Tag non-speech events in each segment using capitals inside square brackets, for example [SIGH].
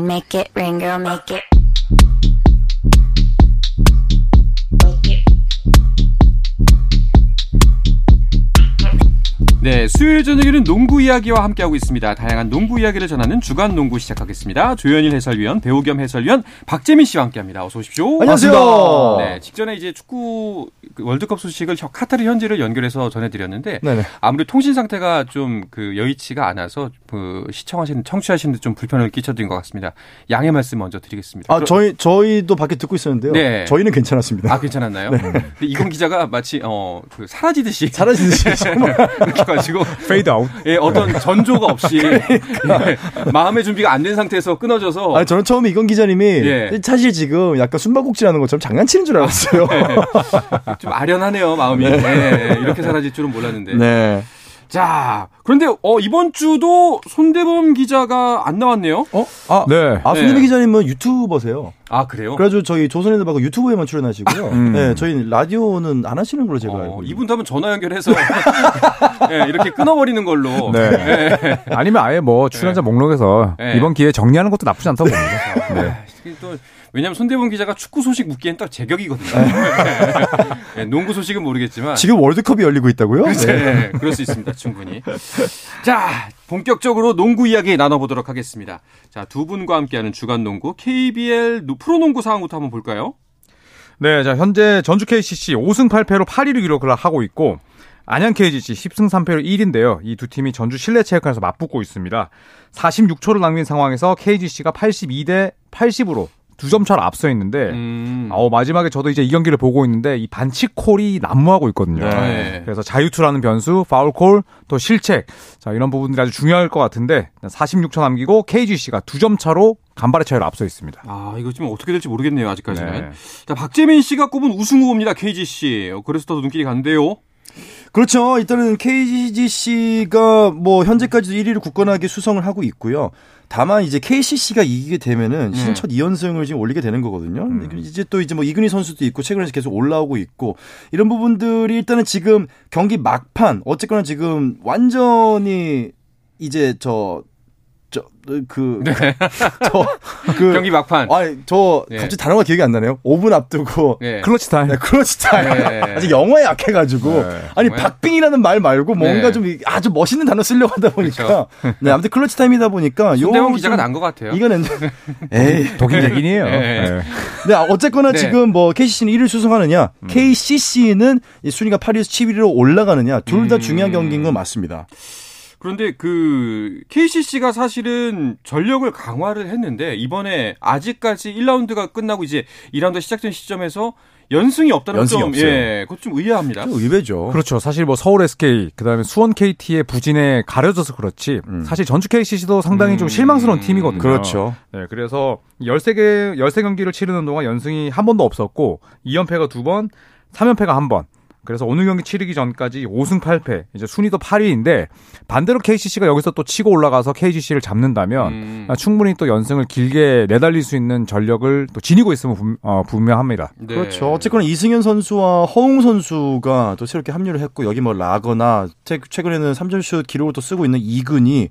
make it rain, girl, make it. 네, 수요일 저녁에는 농구 이야기와 함께하고 있습니다. 다양한 농구 이야기를 전하는 주간 농구 시작하겠습니다. 조현일 해설위원, 배우 겸 해설위원 박재민 씨와 함께합니다. 어서 오십시오. 안녕하세요. 네, 직전에 이제 축구 그 월드컵 소식을 혀- 카타르 현지를 연결해서 전해드렸는데 네네. 아무래도 통신 상태가 좀 그 여의치가 않아서 그 시청하시는 청취하시는 데 좀 불편을 끼쳐드린 것 같습니다. 양해 말씀 먼저 드리겠습니다. 아, 그럼- 저희, 저희도 밖에 듣고 있었는데요. 네. 저희는 괜찮았습니다. 아 괜찮았나요? 근데 이건 기자가 마치 어 그 사라지듯이 사라지듯이 [LAUGHS] 정말. 가지고. 페이드 아웃. 예, 어떤 전조가 없이. 예, [LAUGHS] 마음의 준비가 안 된 상태에서 끊어져서. 아니, 저는 처음에 이건 기자님이 예. 사실 지금 약간 숨바꼭질하는 것처럼 장난치는 줄 알았어요. [LAUGHS] 좀 아련하네요 마음이. 예, 예, 이렇게 사라질 줄은 몰랐는데. 네. 자 그런데 어 이번 주도 손대범 기자가 안 나왔네요. 어? 아, 네. 아, 손대범 네. 기자님은 유튜버세요. 아 그래요? 그래가지고 저희 조선일보 하고 유튜브에만 출연하시고요. 네, 저희 라디오는 안 하시는 걸로 제가 알고 어, 있는데. 이분도 한번 전화 연결해서 예, [LAUGHS] 이렇게 끊어버리는 걸로. 네. 예. 아니면 아예 뭐 출연자 목록에서 네. 이번 기회에 정리하는 것도 나쁘지 않다고 봅니다. [LAUGHS] 네. 또 왜냐하면 손대범 기자가 축구 소식 묻기엔 딱 제격이거든요. 예, [LAUGHS] 농구 소식은 모르겠지만 지금 월드컵이 열리고 있다고요? 네. 네, 그럴 수 있습니다. 충분히. 자, 본격적으로 농구 이야기 나눠보도록 하겠습니다. 자, 두 분과 함께하는 주간 농구 KBL 프로농구 상황부터 한번 볼까요? 네, 자 현재 전주 KCC 5승 8패로 8위를 기록을 하고 있고 안양 KGC 10승 3패로 1위인데요. 이 두 팀이 전주 실내체육관에서 맞붙고 있습니다. 46초를 남긴 상황에서 KGC가 82대 80으로 두점 차로 앞서 있는데 음. 어, 마지막에 저도 이제 이 경기를 보고 있는데 이 반칙 콜이 난무하고 있거든요. 네. 그래서 자유투라는 변수, 파울 콜, 또 실책. 자, 이런 부분들이 아주 중요할 것 같은데 46초 남기고 KGC가 두 점 차로 간발의 차이로 앞서 있습니다. 아, 이거 지금 어떻게 될지 모르겠네요, 아직까지는. 네. 자, 박재민 씨가 꼽은 우승 후보입니다, KGC. 어, 그래서 더 눈길이 간대요. 그렇죠. 일단은 KGC가 뭐 현재까지도 1위를 굳건하게 수성을 하고 있고요. 다만 이제 KCC가 이기게 되면은 시즌 첫 2연승을 지금 올리게 되는 거거든요. 근데 이제 또 이제 뭐 이근희 선수도 있고 최근에 계속 올라오고 있고 이런 부분들이 일단은 지금 경기 막판 어쨌거나 지금 완전히 이제 저 저, 그, [LAUGHS] [LAUGHS] 저, 그, 경기 막판. 아, 저, 예. 갑자기 단어가 기억이 안 나네요. 5분 앞두고. 네. clutch time. 네, clutch time. 네. 아직 영어에 약해가지고. 아니, 정말? 박빙이라는 말 말고 뭔가 네. 좀 이- 아주 멋있는 단어 쓰려고 하다 보니까. 네, 아무튼 clutch time이다 보니까. 손대범 요 기자가 좀 난 것 같아요. 이거는. [LAUGHS] 에이. 독일 얘기이에요. 네. 네. 네, 어쨌거나 네. 지금 뭐 KCC는 1위를 수성하느냐, KCC는 이 순위가 8위에서 7위로 올라가느냐, 둘다 음. 중요한 경기인 건 맞습니다. 그런데 그 KCC가 사실은 전력을 강화를 했는데 이번에 아직까지 1라운드가 끝나고 이제 2라운드 시작된 시점에서 연승이 없다는 연승이 점, 없어요. 예, 그것 좀 의아합니다. 좀 의외죠. 그렇죠. 사실 뭐 서울 SK, 그다음에 수원 KT의 부진에 가려져서 그렇지. 사실 전주 KCC도 상당히 좀 실망스러운 팀이거든요. 그렇죠. 네, 그래서 13개 13경기를 치르는 동안 연승이 한 번도 없었고 2연패가 두 번, 3연패가 한 번. 그래서 오늘 경기 치르기 전까지 5승 8패, 이제 순위도 8위인데 반대로 KCC가 여기서 또 치고 올라가서 KGC를 잡는다면 음. 아, 충분히 또 연승을 길게 내달릴 수 있는 전력을 또 지니고 있으면 분, 어, 분명합니다. 네. 그렇죠. 어쨌거나 이승현 선수와 허웅 선수가 또 새롭게 합류를 했고 여기 뭐 라거나 최- 최근에는 3점슛 기록을 또 쓰고 있는 이근이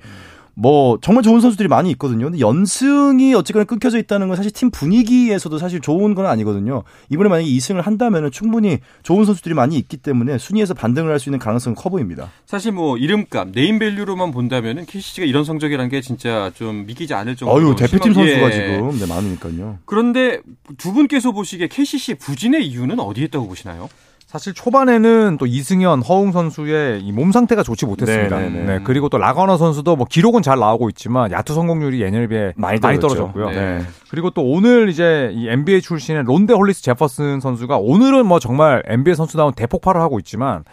뭐 정말 좋은 선수들이 많이 있거든요. 근데 연승이 어쨌거나 끊겨져 있다는 건 사실 팀 분위기에서도 사실 좋은 건 아니거든요. 이번에 만약에 2승을 한다면 충분히 좋은 선수들이 많이 있기 때문에 순위에서 반등을 할 수 있는 가능성은 커 보입니다. 사실 뭐 이름값, 네임밸류로만 본다면은 KCC가 이런 성적이라는 게 진짜 좀 믿기지 않을 정도로 어유 대표팀 심한- 선수가 예. 지금 네, 많으니까요. 그런데 두 분께서 보시기에 KCC의 부진의 이유는 어디에 있다고 보시나요? 사실 초반에는 또 이승현, 허웅 선수의 이 몸 상태가 좋지 못했습니다. 네, 네, 네, 네. 그리고 또 라건아 선수도 뭐 기록은 잘 나오고 있지만 야투 성공률이 예년에 비해 많이 많이. 떨어졌고요. 네. 그리고 또 오늘 이제 이 NBA 출신의 론데 홀리스 제퍼슨 선수가 오늘은 뭐 정말 NBA 선수다운 대폭발을 하고 있지만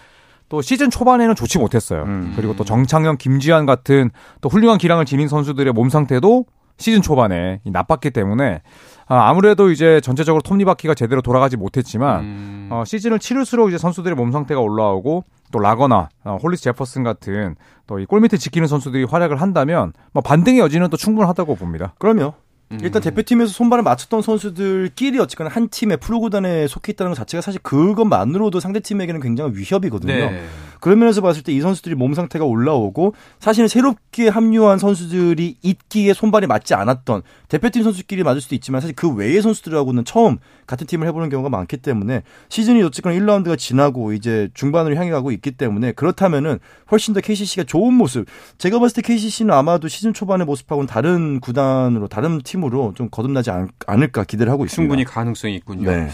또 시즌 초반에는 좋지 못했어요. 음. 그리고 또 정창현, 김지한 같은 또 훌륭한 기량을 지닌 선수들의 몸 상태도 시즌 초반에 이 나빴기 때문에 아, 아무래도 이제 전체적으로 톱니바퀴가 제대로 돌아가지 못했지만 음. 어, 시즌을 치를수록 이제 선수들의 몸 상태가 올라오고 또 라건아 어, 홀리스 제퍼슨 같은 또 이 골밑을 지키는 선수들이 활약을 한다면 뭐 반등의 여지는 또 충분하다고 봅니다. 그럼요. 음. 일단 대표팀에서 손발을 맞췄던 선수들끼리 어쨌거나 한 팀의 프로구단에 속해 있다는 것 자체가 사실 그것만으로도 상대팀에게는 굉장히 위협이거든요. 네. 그런 면에서 봤을 때 이 선수들이 몸 상태가 올라오고 사실은 새롭게 합류한 선수들이 있기에 손발이 맞지 않았던 대표팀 선수끼리 맞을 수도 있지만 사실 그 외의 선수들하고는 처음 같은 팀을 해보는 경우가 많기 때문에 시즌이 어쨌거나 1라운드가 지나고 이제 중반으로 향해 가고 있기 때문에 그렇다면은 훨씬 더 KCC가 좋은 모습. 제가 봤을 때 KCC는 아마도 시즌 초반의 모습하고는 다른 구단으로 다른 팀으로 좀 거듭나지 않, 을까 기대를 하고 있습니다. 충분히 가능성이 있군요. 네.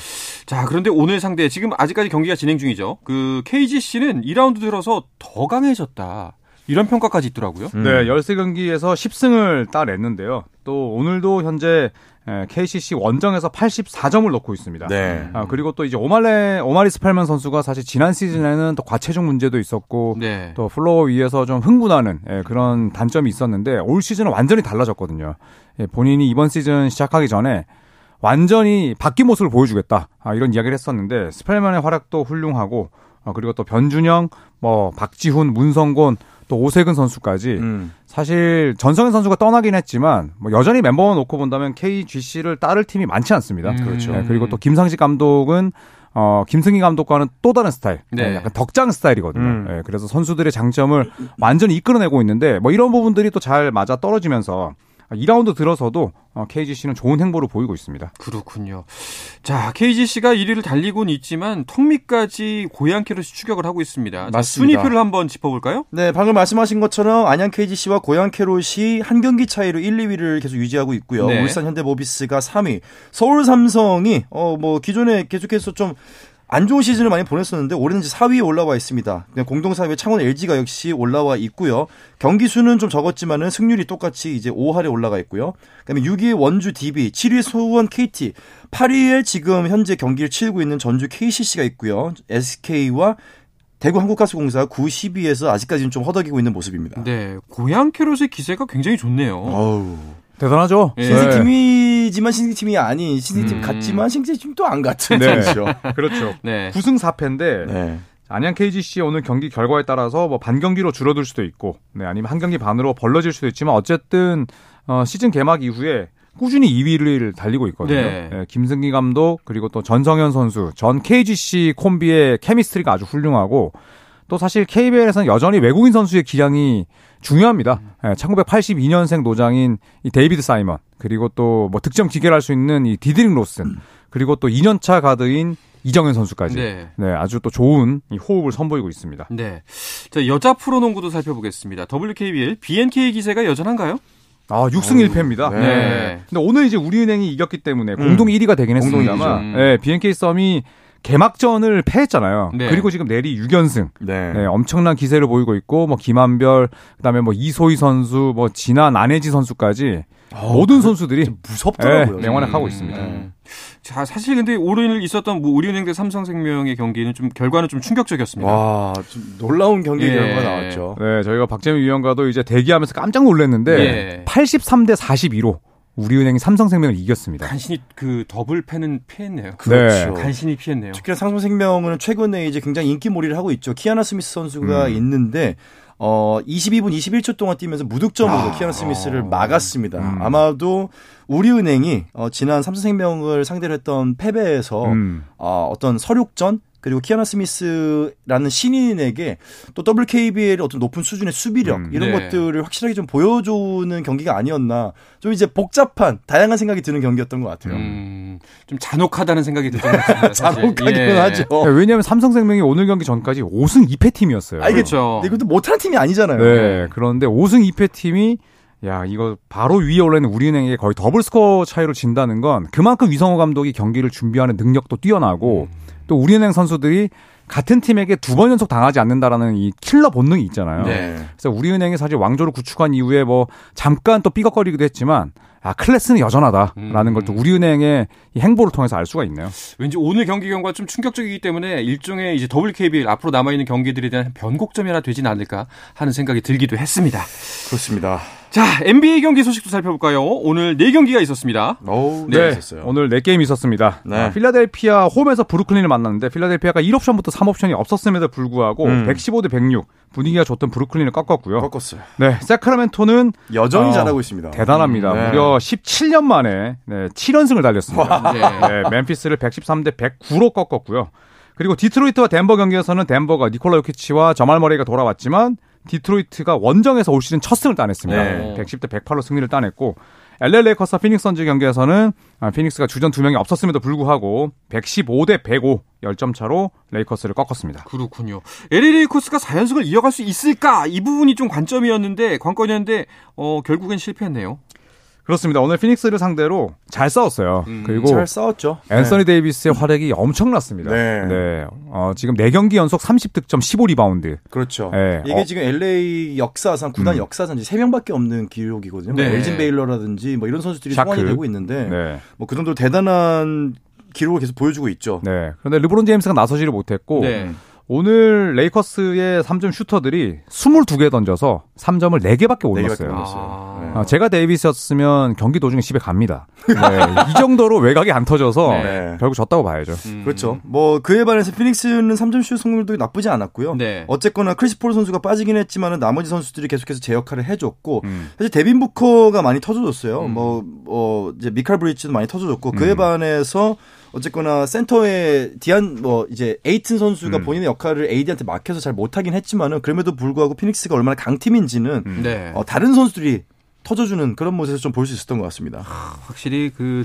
자, 그런데 오늘 상대 지금 아직까지 경기가 진행 중이죠. 그 KGC는 2라운드 들어서 더 강해졌다. 이런 평가까지 있더라고요. 음. 네, 13경기에서 10승을 따냈는데요. 또 오늘도 현재 에, KCC 원정에서 84점을 넣고 있습니다. 네. 아, 그리고 또 이제 오마리 오마리 스펠맨 선수가 사실 지난 시즌에는 또 과체중 문제도 있었고 네. 또 플로어 위에서 좀 흥분하는 예, 그런 단점이 있었는데 올 시즌은 완전히 달라졌거든요. 예, 본인이 이번 시즌 시작하기 전에 완전히 바뀐 모습을 보여주겠다 아, 이런 이야기를 했었는데 스펠만의 활약도 훌륭하고 아, 그리고 또 변준영, 뭐 박지훈, 문성곤 또 오세근 선수까지 음. 사실 전성현 선수가 떠나긴 했지만 뭐 여전히 멤버만 놓고 본다면 KGC를 따를 팀이 많지 않습니다. 음. 그렇죠. 예, 그리고 또 김상식 감독은 어, 김승희 감독과는 또 다른 스타일. 네. 예, 약간 덕장 스타일이거든요. 음. 예, 그래서 선수들의 장점을 완전히 이끌어내고 있는데 뭐 이런 부분들이 또 잘 맞아 떨어지면서 2라운드 들어서도 어, KGC는 좋은 행보를 보이고 있습니다. 그렇군요. 자, KGC가 1위를 달리고는 있지만 턱밑까지 고양캐롯이 추격을 하고 있습니다. 자, 맞습니다. 순위표를 한번 짚어볼까요? 네, 방금 말씀하신 것처럼 안양 KGC와 고양 캐롯이 한 경기 차이로 1, 2위를 계속 유지하고 있고요. 네. 울산 현대모비스가 3위, 서울 삼성이 어 뭐 기존에 계속해서 좀 안 좋은 시즌을 많이 보냈었는데 올해는 이제 4위에 올라와 있습니다. 그냥 공동 4위에 창원 LG가 역시 올라와 있고요. 경기 수는 좀 적었지만은 승률이 똑같이 이제 5할에 올라가 있고요. 그다음에 6위에 원주 DB, 7위에 수원 KT, 8위에 지금 현재 경기를 치르고 있는 전주 KCC가 있고요. SK와 대구 한국가스공사 9, 10위에서 아직까지는 좀 허덕이고 있는 모습입니다. 네, 고양 캐롯의 기세가 굉장히 좋네요. 어우. 대단하죠? 예. 신생팀이지만 신생팀이 아닌 신생팀 음. 같지만 신생팀 또 안 같은 네. 팀이죠. [LAUGHS] 그렇죠. 네. 9승 4패인데 네. 안양 KGC 오늘 경기 결과에 따라서 뭐 반 경기로 줄어들 수도 있고, 네, 아니면 한 경기 반으로 벌어질 수도 있지만 어쨌든 어, 시즌 개막 이후에 꾸준히 2위를 달리고 있거든요. 네. 네, 김승기 감독 그리고 또 전성현 선수, 전 KGC 콤비의 케미스트리가 아주 훌륭하고 또 사실 KBL에서는 여전히 외국인 선수의 기량이 중요합니다. 예, 1982년생 노장인 이 데이비드 사이먼 그리고 또 뭐 득점 기계를 할 수 있는 이 디드릭 로슨 그리고 또 2년차 가드인 이정현 선수까지 네. 네, 아주 또 좋은 이 호흡을 선보이고 있습니다. 네. 자, 여자 프로농구도 살펴보겠습니다. WKBL BNK 기세가 여전한가요? 아, 6승 1패입니다. 네. 네. 근데 오늘 이제 우리은행이 이겼기 때문에 공동 1위가 되긴 공동 했습니다만, 일위죠. 네, BNK 썸이 개막전을 패했잖아요. 네. 그리고 지금 내리 6연승. 네. 네, 엄청난 기세를 보이고 있고, 뭐 김한별, 그다음에 뭐 이소희 선수, 뭐 진한 안혜지 선수까지 모든 선수들이 무섭더라고요. 네, 맹활약하고 음. 있습니다. 네. 자, 사실 근데 오늘 있었던 뭐 우리은행 대 삼성생명의 경기는 좀 결과는 좀 충격적이었습니다. 와, 좀 놀라운 경기 예. 결과가 나왔죠. 네, 저희가 박재민 위원과도 이제 대기하면서 깜짝 놀랐는데 예. 83대 42로 우리은행이 삼성생명을 이겼습니다. 간신히 그 더블 패는 피했네요. 그렇죠. 간신히 피했네요. 특히나 상성생명은 최근에 이제 굉장히 인기몰이를 하고 있죠. 키아나 스미스 선수가 음. 있는데 어 22분 21초 동안 뛰면서 무득점으로 아. 키아나 스미스를 막았습니다. 음. 아마도 우리은행이 어 지난 삼성생명을 상대로 했던 패배에서 음. 어, 어떤 서륙전 그리고 키아나 스미스라는 신인에게 또 WKBL의 어떤 높은 수준의 수비력 음, 이런 네. 것들을 확실하게 좀 보여주는 경기가 아니었나 좀 이제 복잡한 다양한 생각이 드는 경기였던 것 같아요. 음, 좀 잔혹하다는 생각이 들었습니다. [LAUGHS] 잔혹하기는 하죠. 네, 왜냐하면 삼성생명이 오늘 경기 전까지 5승 2패 팀이었어요. 알겠죠. 근데 이것도 못하는 팀이 아니잖아요. 네, 그런데 5승 2패 팀이 야 이거 바로 위에 올라있는 우리은행에게 거의 더블 스코어 차이로 진다는 건 그만큼 위성호 감독이 경기를 준비하는 능력도 뛰어나고 또 우리은행 선수들이 같은 팀에게 두 번 연속 당하지 않는다라는 이 킬러 본능이 있잖아요. 네. 그래서 우리은행이 사실 왕조를 구축한 이후에 뭐 잠깐 또 삐걱거리기도 했지만 아 클래스는 여전하다라는 음. 걸 또 우리은행의 이 행보를 통해서 알 수가 있네요. 왠지 오늘 경기 경과가 좀 충격적이기 때문에 일종의 이제 WKBL 앞으로 남아 있는 경기들에 대한 변곡점이 하나 되진 않을까 하는 생각이 들기도 했습니다. 그렇습니다. 자, NBA 경기 소식도 살펴볼까요? 오늘 4경기가 있었습니다. 어우, 네, 있었어요. 오늘 4게임 있었습니다. 네. 아, 필라델피아 홈에서 브루클린을 만났는데 필라델피아가 1옵션부터 3옵션이 없었음에도 불구하고 음. 115대 106 분위기가 좋던 브루클린을 꺾었고요. 꺾었어요. 네, 세크라멘토는 여전히 어, 잘하고 있습니다. 대단합니다. 음, 네. 무려 17년 만에 네, 7연승을 달렸습니다. 네. 네, 멤피스를 113대 109로 꺾었고요. 그리고 디트로이트와 덴버 경기에서는 덴버가 니콜라 요키치와 자말 머레이가 돌아왔지만 디트로이트가 원정에서 올 시즌 첫 승을 따냈습니다. 네. 110대 108로 승리를 따냈고 LA 레이커스와 피닉스 선즈 경기에서는 아, 피닉스가 주전 두 명이 없었음에도 불구하고 115대 105 10점 차로 레이커스를 꺾었습니다. 그렇군요. LA 레이커스가 4연승을 이어갈 수 있을까? 이 부분이 좀 관점이었는데 관건이었는데 어, 결국엔 실패했네요. 그렇습니다. 오늘 피닉스를 상대로 잘 싸웠어요. 음, 그리고 잘 싸웠죠. 앤서니 데이비스의 활약이 엄청났습니다. 네. 어, 지금 4경기 연속 30득점 15리바운드. 그렇죠. 네. 이게 어. 지금 LA 역사상 구단 음. 역사상 이제 3명밖에 없는 기록이거든요. 뭐 네. 엘진 베일러라든지 뭐 이런 선수들이 샤크. 소환이 되고 있는데 네. 뭐그 정도로 대단한 기록을 계속 보여주고 있죠. 네. 그런데 르브론 제임스가 나서지를 못했고 네. 오늘 레이커스의 3점 슈터들이 22개 던져서 3점을 4개밖에 못네 개밖에 넣었어요. 못 아. 네. 아, 제가 데이비스였으면 경기 도중에 집에 갑니다. 네, [LAUGHS] 이 정도로 외곽이 안 터져서 네. 결국 졌다고 봐야죠. 음. 그렇죠. 뭐 그에 반해서 피닉스는 3점 슛 성공률도 나쁘지 않았고요. 네. 어쨌거나 크리스 폴 선수가 빠지긴 했지만 나머지 선수들이 계속해서 제 역할을 해줬고 음. 사실 데빈 부커가 많이 터져줬어요. 음. 뭐, 어, 이제 미칼 브릿지도 많이 터져줬고 그에 음. 반해서 어쨌거나 센터에 디안드레 뭐 이제 에이튼 선수가 음. 본인의 역할을 AD한테 맡겨서 잘 못하긴 했지만은 그럼에도 불구하고 피닉스가 얼마나 강팀인지는 음. 네. 어, 다른 선수들이 터져주는 그런 모습에서 좀 볼 수 있었던 것 같습니다. 확실히 그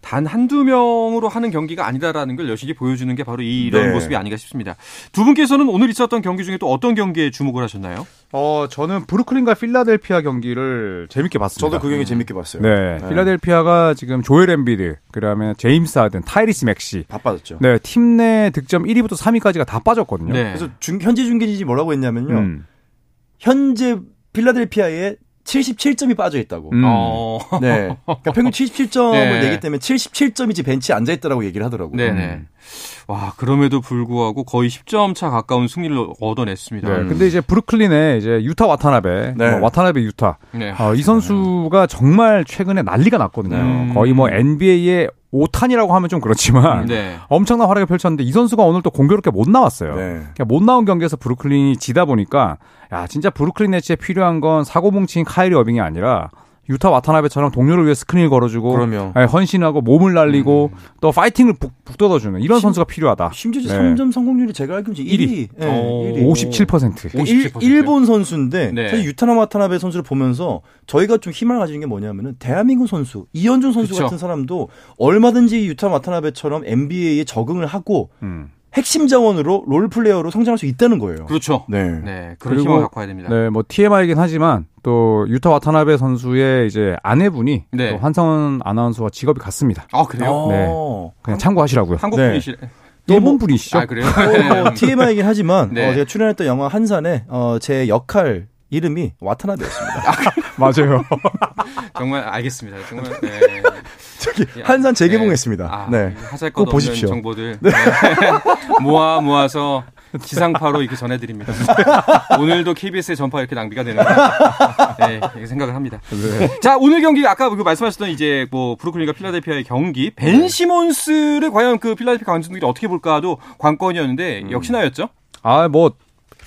단 한두 명으로 하는 경기가 아니다라는 걸 여실히 보여주는 게 바로 이런 네. 모습이 아닌가 싶습니다. 두 분께서는 오늘 있었던 경기 중에 또 어떤 경기에 주목을 하셨나요? 어, 저는 브루클린과 필라델피아 경기를 재밌게 봤습니다. 저도 그 경기 재밌게 봤어요. 네, 네. 필라델피아가 지금 조엘 엠비드, 그다음에 제임스 하든, 타이리스 맥시. 바빠졌죠. 네, 팀 내 득점 1위부터 3위까지가 다 빠졌거든요. 네. 그래서 중, 현재 중계진이 뭐라고 했냐면요. 음. 현재 필라델피아에 77점이 빠져 있다고. 음. 어. 네. 그러니까 평균 77점을 네. 내기 때문에 77점이지 벤치에 앉아 있다라고 얘기를 하더라고요. 네네. 음. 와, 그럼에도 불구하고 거의 10점 차 가까운 승리를 얻어냈습니다. 네, 근데 이제 브루클린에 이제 유타 와타나베, 네. 어, 와타나베 유타. 네. 어, 이 선수가 정말 최근에 난리가 났거든요. 음. 거의 뭐 NBA의 5탄이라고 하면 좀 그렇지만 네. 엄청난 활약을 펼쳤는데 이 선수가 오늘 또 공교롭게 못 나왔어요. 네. 그러니까 못 나온 경기에서 브루클린이 지다 보니까 야 진짜 브루클린 네츠에 필요한 건 사고 뭉친 카이리 어빙이 아니라 유타 와타나베처럼 동료를 위해 스크린을 걸어주고 그럼요. 예, 헌신하고 몸을 날리고 또 파이팅을 북, 북돋아주는 이런 선수가 필요하다. 심지어 네. 3점 성공률이 제가 알기로는 1위. 1위. 네, 오. 1위. 57%. 그러니까 일, 57%. 일본 선수인데 네. 사실 유타나 와타나베 선수를 보면서 저희가 좀 희망을 가지는 게 뭐냐면은 대한민국 선수 이현중 선수 그쵸. 같은 사람도 얼마든지 유타나 와타나베처럼 NBA에 적응을 하고 음. 핵심 자원으로 롤 플레이어로 성장할 수 있다는 거예요. 그렇죠. 네. 네. 그런 그리고- 희망을 갖고 와야 됩니다. 네, 뭐 TMI이긴 하지만 또 유타 와타나베 선수의 이제 아내분이 네. 또 한성은 아나운서와 직업이 같습니다. 아, 그래요? 어. 그냥 참고하시라고요. 한국 네. 분이시 일본 분이시죠? 아, 그래요? [LAUGHS] 어, TMI이긴 하지만 네. 어, 제가 출연했던 영화 한산에 어, 제 역할 이름이 와타나베였습니다. [LAUGHS] 맞아요. [LAUGHS] 정말 알겠습니다. 정말 네. [LAUGHS] 저기 야, 한산 네. 재개봉했습니다. 아, 네. 하살 꼭것 없는. 정보들 네. 모아 모아서 지상파로 이렇게 전해드립니다. 오늘도 KBS의 전파 이렇게 낭비가 되는가? 네, 이렇게 생각을 합니다. 네. 자, 오늘 경기 아까 그 말씀하셨던 이제 뭐 브루클린과 필라델피아의 경기 벤 시몬스를 과연 그 필라델피아 관중들이 어떻게 볼까도 관건이었는데 역시나였죠. 아, 뭐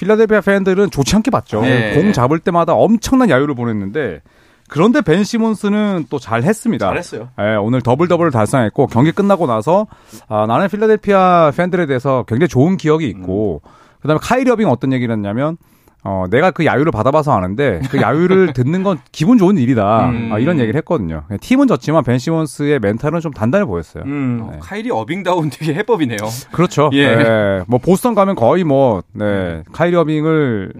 필라델피아 팬들은 좋지 않게 봤죠. 네. 공 잡을 때마다 엄청난 야유를 보냈는데 그런데 벤 시몬스는 또 잘했습니다. 잘했어요. 예, 오늘 더블 더블을 달성했고 경기 끝나고 나서 아, 나는 필라델피아 팬들에 대해서 굉장히 좋은 기억이 있고 그다음에 카이리 어빙 어떤 얘기를 했냐면 어, 내가 그 야유를 받아봐서 아는데 그 야유를 [LAUGHS] 듣는 건 기분 좋은 일이다. 음. 아, 이런 얘기를 했거든요. 팀은 졌지만 벤 시몬스의 멘탈은 좀 단단해 보였어요. 음. 어, 카이리 어빙다운 되게 해법이네요. 그렇죠. 예. 예. 뭐 보스턴 가면 거의 뭐 네, 카이리 어빙을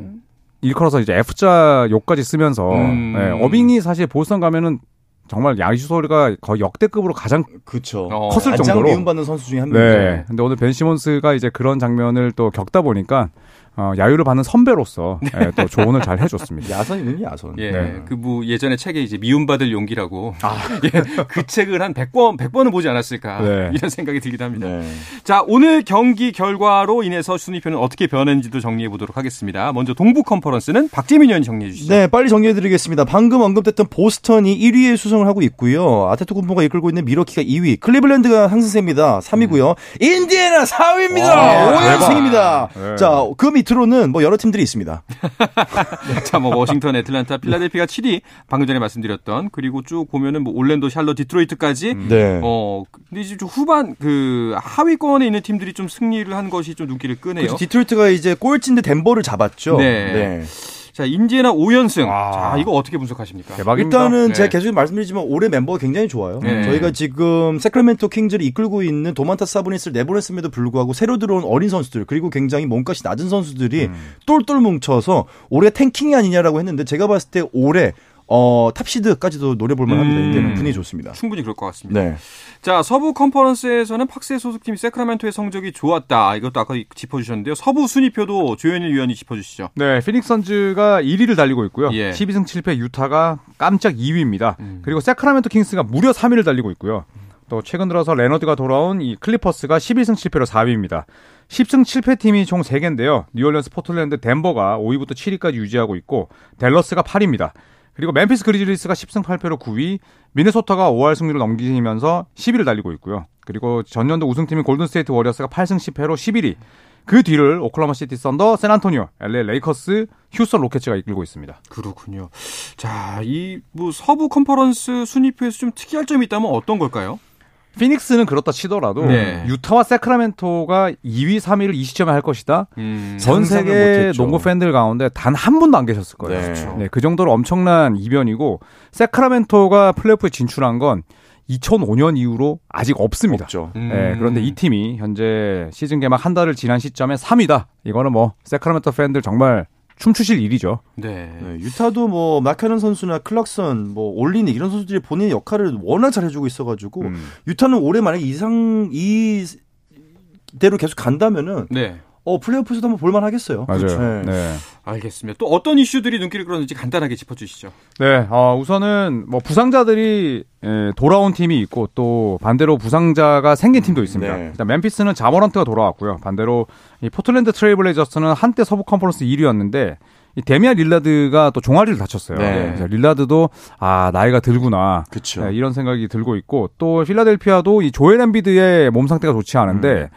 일컬어서 이제 F자 욕까지 쓰면서 음. 예, 어빙이 사실 보스턴 가면은 정말 야유 소리가 거의 역대급으로 가장 그쵸. 어. 컸을 가장 정도로. 미움받는 선수 중에 한 명이죠. 네. 근데 오늘 벤 시몬스가 이제 그런 장면을 또 겪다 보니까 어, 야유를 받는 선배로서 예, 또 조언을 잘 해줬습니다. 야선이는 야선. 예, 네. 그뭐 예전에 책에 이제 미움받을 용기라고 아. [LAUGHS] 예, 그 책을 한 100번 100번은 보지 않았을까 네. 이런 생각이 들기도 합니다. 네. 자, 오늘 경기 결과로 인해서 순위표는 어떻게 변했는지도 정리해 보도록 하겠습니다. 먼저 동부 컨퍼런스는 박재민 의원이 정리해 주시죠. 네, 빨리 정리해 드리겠습니다. 방금 언급됐던 보스턴이 1위에 수성을 하고 있고요. 아테토군포가 이끌고 있는 미러키가 2위, 클리블랜드가 상승세입니다. 3위고요. 인디애나 4위입니다. 와, 5연승입니다. 대박. 네. 밑으로는 뭐 여러 팀들이 있습니다. [LAUGHS] 자, 뭐 워싱턴, 애틀란타, 필라델피가 7위 방금 전에 말씀드렸던 그리고 쭉 보면은 뭐 올랜도, 샬럿, 디트로이트까지 네. 어 근데 이제 좀 후반 그 하위권에 있는 팀들이 좀 승리를 한 것이 좀 눈길을 끄네요. 그래서 디트로이트가 이제 꼴찌인데 덴버를 잡았죠. 네. 자, 인디애나 5연승. 와. 자, 이거 어떻게 분석하십니까? 대박입니다. 일단은 네. 제가 계속 말씀드리지만 올해 멤버가 굉장히 좋아요. 네. 저희가 지금 새크라멘토 킹즈를 이끌고 있는 도만타스 사보니스를 내보냈음에도 불구하고 새로 들어온 어린 선수들 그리고 굉장히 몸값이 낮은 선수들이 음. 똘똘 뭉쳐서 올해 탱킹이 아니냐라고 했는데 제가 봤을 때 올해 어, 탑시드까지도 노려볼 만합니다. 음. 이때는 분위기 좋습니다. 충분히 그럴 것 같습니다. 네. 자, 서부 컨퍼런스에서는 팍스의 소속팀 새크라멘토의 성적이 좋았다. 이것도 아까 짚어주셨는데요. 서부 순위표도 조현일 위원이 짚어주시죠. 네, 피닉스 선즈가 1위를 달리고 있고요. 예. 12승 7패 유타가 깜짝 2위입니다. 음. 그리고 새크라멘토 킹스가 무려 3위를 달리고 있고요. 또 최근 들어서 레너드가 돌아온 이 클리퍼스가 11승 7패로 4위입니다. 10승 7패 팀이 총 3개인데요. 뉴올리언스, 포틀랜드, 덴버가 5위부터 7위까지 유지하고 있고 댈러스가 8위입니다. 그리고 멤피스 그리즐리스가 10승 8패로 9위, 미네소타가 5할 승리를 넘기면서 10위를 달리고 있고요. 그리고 전년도 우승팀인 골든스테이트 워리어스가 8승 10패로 11위. 그 뒤를 오클라호마시티 썬더, 샌안토니오, LA 레이커스, 휴스턴 로켓츠가 이끌고 있습니다. 그렇군요. 자, 이 뭐 서부 컨퍼런스 순위표에서 좀 특이할 점이 있다면 어떤 걸까요? 피닉스는 그렇다 치더라도 네. 유타와 새크라멘토가 2위, 3위를 이 시점에 할 것이다. 음, 전 세계. 농구 팬들 가운데 단 한 분도 안 계셨을 거예요. 네. 그렇죠. 네, 그 정도로 엄청난 이변이고 세크라멘토가 플레이오프에 진출한 건 2005년 이후로 아직 없습니다. 없죠. 음. 네, 그런데 이 팀이 현재 시즌 개막 한 달을 지난 시점에 3위다. 이거는 뭐 세크라멘토 팬들 정말 춤추실 일이죠. 네. 네, 유타도 뭐 마카는 선수나 클락선, 뭐 올리니 이런 선수들이 본인의 역할을 워낙 잘해주고 있어가지고 음. 유타는 올해 만약 에 이상 이 대로 계속 간다면은 네. 어 플레이오프에서도 한번 볼만 하겠어요. 맞아요. 네. 네. 알겠습니다. 또 어떤 이슈들이 눈길을 끌었는지 간단하게 짚어주시죠. 네, 어, 우선은 뭐 부상자들이 예, 돌아온 팀이 있고 또 반대로 부상자가 생긴 팀도 있습니다. 네. 일단 멤피스는 자 모란트가 돌아왔고요. 반대로 이 포틀랜드 트레일블레이저스는 한때 서부 컨퍼런스 1위였는데 이 데미안 릴라드가 또 종아리를 다쳤어요. 네. 그래서 릴라드도 아 나이가 들구나 그쵸. 네, 이런 생각이 들고 있고 또 필라델피아도 이 조엘 엠비드의 몸 상태가 좋지 않은데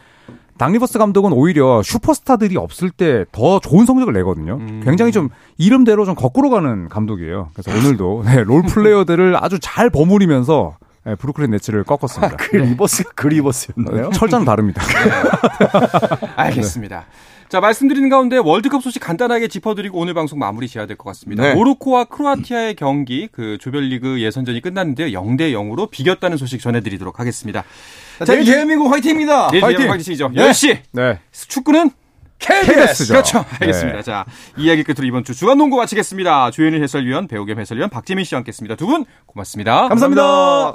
닥 리버스 감독은 오히려 슈퍼스타들이 없을 때 더 좋은 성적을 내거든요. 음. 굉장히 좀 이름대로 좀 거꾸로 가는 감독이에요. 그래서 오늘도 [LAUGHS] 네, role player들을 아주 잘 버무리면서 네, 브루클린 네츠를 꺾었습니다. [LAUGHS] 그 리버스가 그 리버스였나요? 철자는 다릅니다. [LAUGHS] 알겠습니다. 자, 말씀드리는 가운데 월드컵 소식 간단하게 짚어드리고 오늘 방송 마무리 지어야 될 것 같습니다. 네. 모로코와 크로아티아의 경기, 그 조별리그 예선전이 끝났는데요. 0대 0으로 비겼다는 소식 전해드리도록 하겠습니다. 자, 내일 대한민국 화이팅입니다. 네, 화이팅! 화이팅이죠. 네. 10시. 네. 축구는 KBS죠. 그렇죠. 알겠습니다. 네. 자, 이 이야기 끝으로 이번 주 주간 농구 마치겠습니다. 조현일 해설위원, 배우 겸 해설위원 박재민 씨와 함께했습니다. 두 분 고맙습니다. 감사합니다.